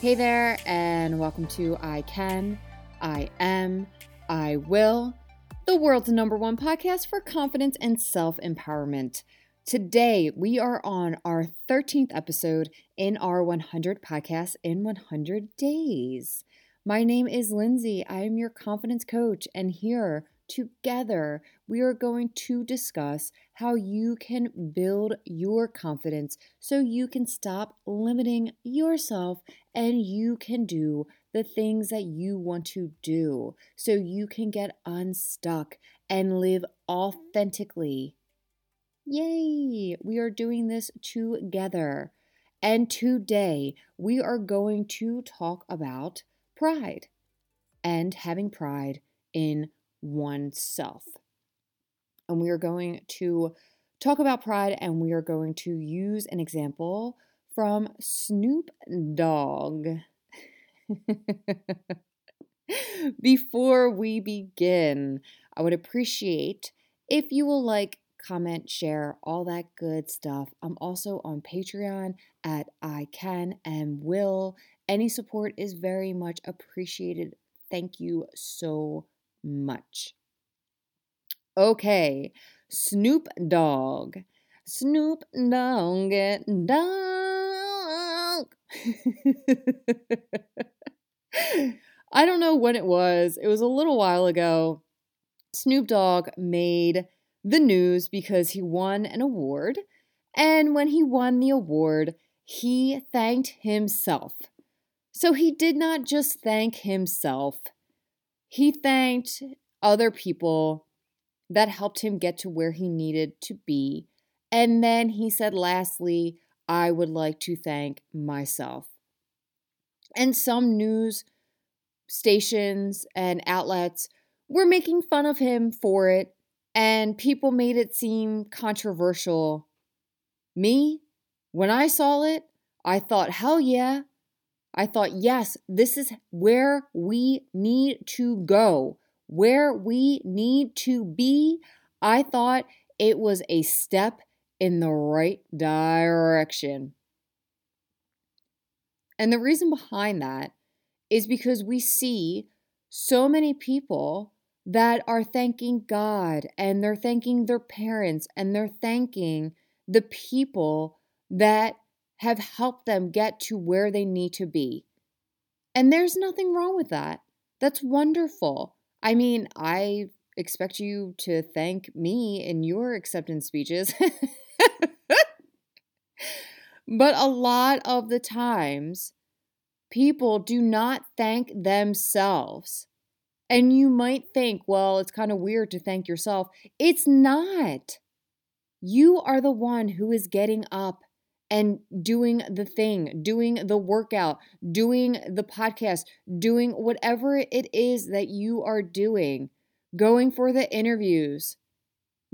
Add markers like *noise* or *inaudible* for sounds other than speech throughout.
Hey there, and welcome to I Can, I Am, I Will, the world's number one podcast for confidence and self empowerment. Today, we are on our 13th episode in our 100 podcast in 100 days. My name is Lindsay. I am your confidence coach, and here together we are going to discuss how you can build your confidence so you can stop limiting yourself and you can do the things that you want to do so you can get unstuck and live authentically. Yay! We are doing this together. And today we are going to talk about pride and having pride in oneself. And we are going to talk about pride and we are going to use an example from Snoop Dogg. *laughs* Before we begin, I would appreciate if you will like, comment, share, all that good stuff. I'm also on Patreon at I Can and Will. Any support is very much appreciated. Thank you so much. Okay, Snoop Dogg. Snoop Dogg, dog. I don't know when it was. It was a little while ago. Snoop Dogg made the news because he won an award. And when he won the award, he thanked himself. So he did not just thank himself, he thanked other people that helped him get to where he needed to be. And then he said, lastly, I would like to thank myself. And some news stations and outlets were making fun of him for it, and people made it seem controversial. Me, when I saw it, I thought, hell yeah, I thought, yes, this is where we need to go, where we need to be. I thought it was a step in the right direction. And the reason behind that is because we see so many people that are thanking God and they're thanking their parents and they're thanking the people that have helped them get to where they need to be. And there's nothing wrong with that. That's wonderful. I mean, I expect you to thank me in your acceptance speeches. *laughs* but a lot of the times, people do not thank themselves. And you might think, well, it's kind of weird to thank yourself. It's not. You are the one who is getting up and doing the thing, doing the workout, doing the podcast, doing whatever it is that you are doing, going for the interviews,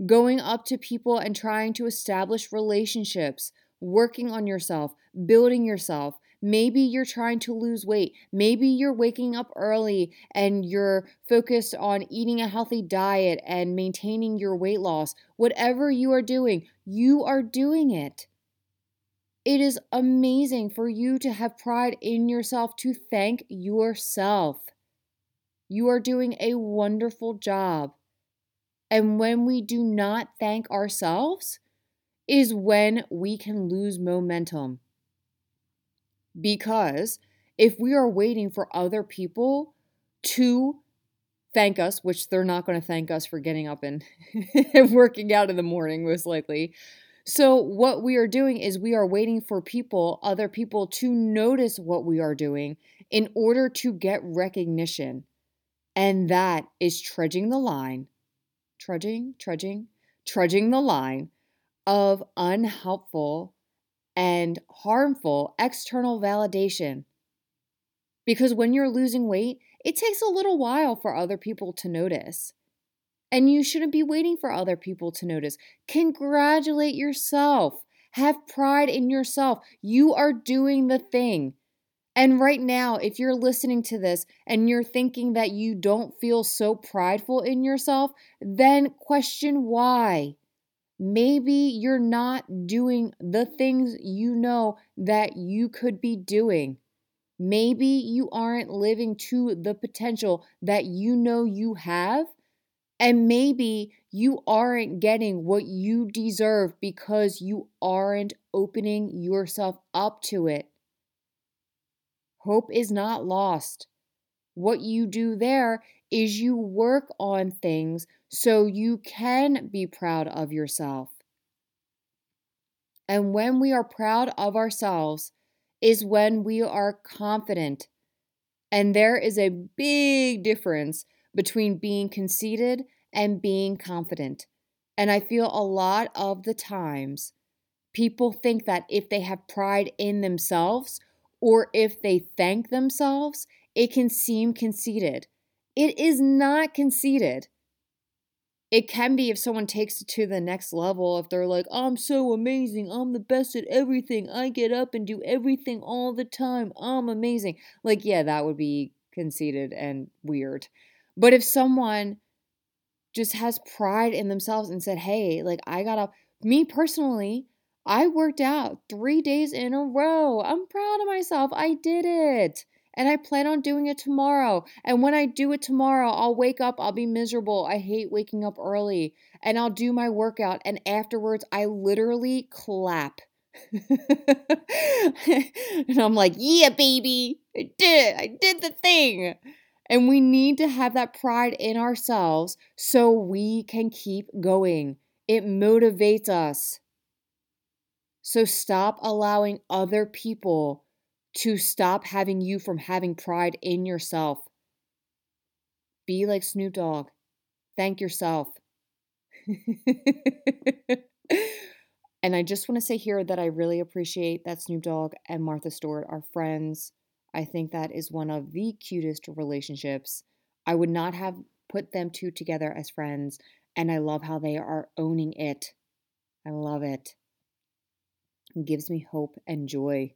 going up to people and trying to establish relationships, working on yourself, building yourself. Maybe you're trying to lose weight. Maybe you're waking up early and you're focused on eating a healthy diet and maintaining your weight loss. Whatever you are doing, you are doing it. It is amazing for you to have pride in yourself, to thank yourself. You are doing a wonderful job. And when we do not thank ourselves, is when we can lose momentum. Because if we are waiting for other people to thank us, which they're not going to thank us for getting up and *laughs* working out in the morning, most likely, so, what we are doing is we are waiting for people, other people, to notice what we are doing in order to get recognition. And that is trudging the line, trudging, trudging, trudging the line of unhelpful and harmful external validation. Because when you're losing weight, it takes a little while for other people to notice. And you shouldn't be waiting for other people to notice. Congratulate yourself. Have pride in yourself. You are doing the thing. And right now, if you're listening to this and you're thinking that you don't feel so prideful in yourself, then question why. Maybe you're not doing the things you know that you could be doing. Maybe you aren't living to the potential that you know you have. And maybe you aren't getting what you deserve because you aren't opening yourself up to it. Hope is not lost. What you do there is you work on things so you can be proud of yourself. And when we are proud of ourselves, is when we are confident. And there is a big difference between being conceited and being confident. And I feel a lot of the times people think that if they have pride in themselves or if they thank themselves, it can seem conceited. It is not conceited. It can be if someone takes it to the next level if they're like i'm so amazing. I'm the best at everything. I get up and do everything all the time. I'm amazing. Like yeah that would be conceited and weird but if someone just has pride in themselves and said hey like i got up me personally i worked out three days in a row i'm proud of myself i did it and I plan on doing it tomorrow. And when I do it tomorrow, I'll wake up, I'll be miserable. I hate waking up early. And I'll do my workout. And afterwards, I literally clap. *laughs* and I'm like, yeah, baby, I did. it. I did the thing. And we need to have that pride in ourselves so we can keep going. It motivates us. So stop allowing other people to stop having you from having pride in yourself. Be like Snoop Dogg. Thank yourself. *laughs* and I just want to say here that I really appreciate that Snoop Dogg and Martha Stewart are friends. I think that is one of the cutest relationships. I would not have put them two together as friends, and I love how they are owning it. I love it. It gives me hope and joy.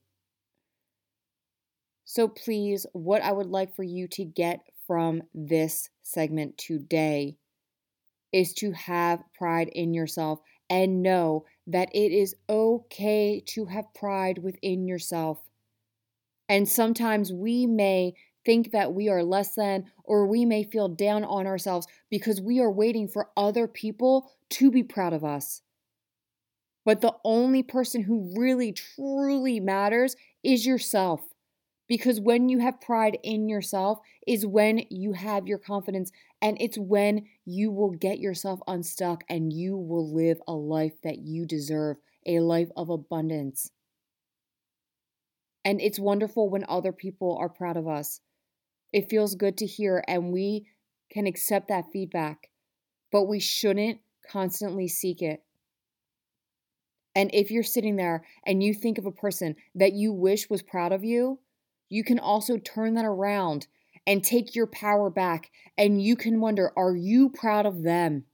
So, please, what I would like for you to get from this segment today is to have pride in yourself and know that it is okay to have pride within yourself. And sometimes we may think that we are less than, or we may feel down on ourselves because we are waiting for other people to be proud of us. But the only person who really, truly matters is yourself. Because when you have pride in yourself is when you have your confidence, and it's when you will get yourself unstuck and you will live a life that you deserve, a life of abundance. And it's wonderful when other people are proud of us. It feels good to hear, and we can accept that feedback, but we shouldn't constantly seek it. And if you're sitting there and you think of a person that you wish was proud of you, you can also turn that around and take your power back. And you can wonder, are you proud of them?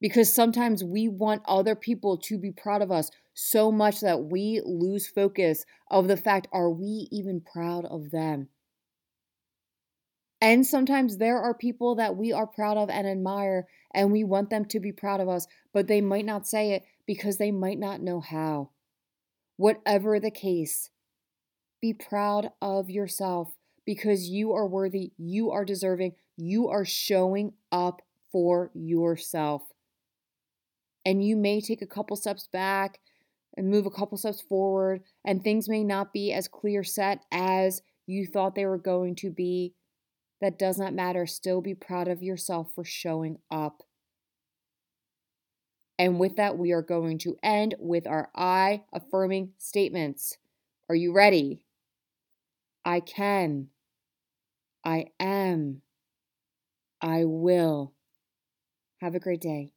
Because sometimes we want other people to be proud of us so much that we lose focus of the fact, are we even proud of them? And sometimes there are people that we are proud of and admire, and we want them to be proud of us, but they might not say it because they might not know how. Whatever the case, be proud of yourself because you are worthy, you are deserving, you are showing up for yourself. And you may take a couple steps back and move a couple steps forward, and things may not be as clear set as you thought they were going to be. That does not matter. Still be proud of yourself for showing up. And with that, we are going to end with our I affirming statements. Are you ready? I can. I am. I will. Have a great day.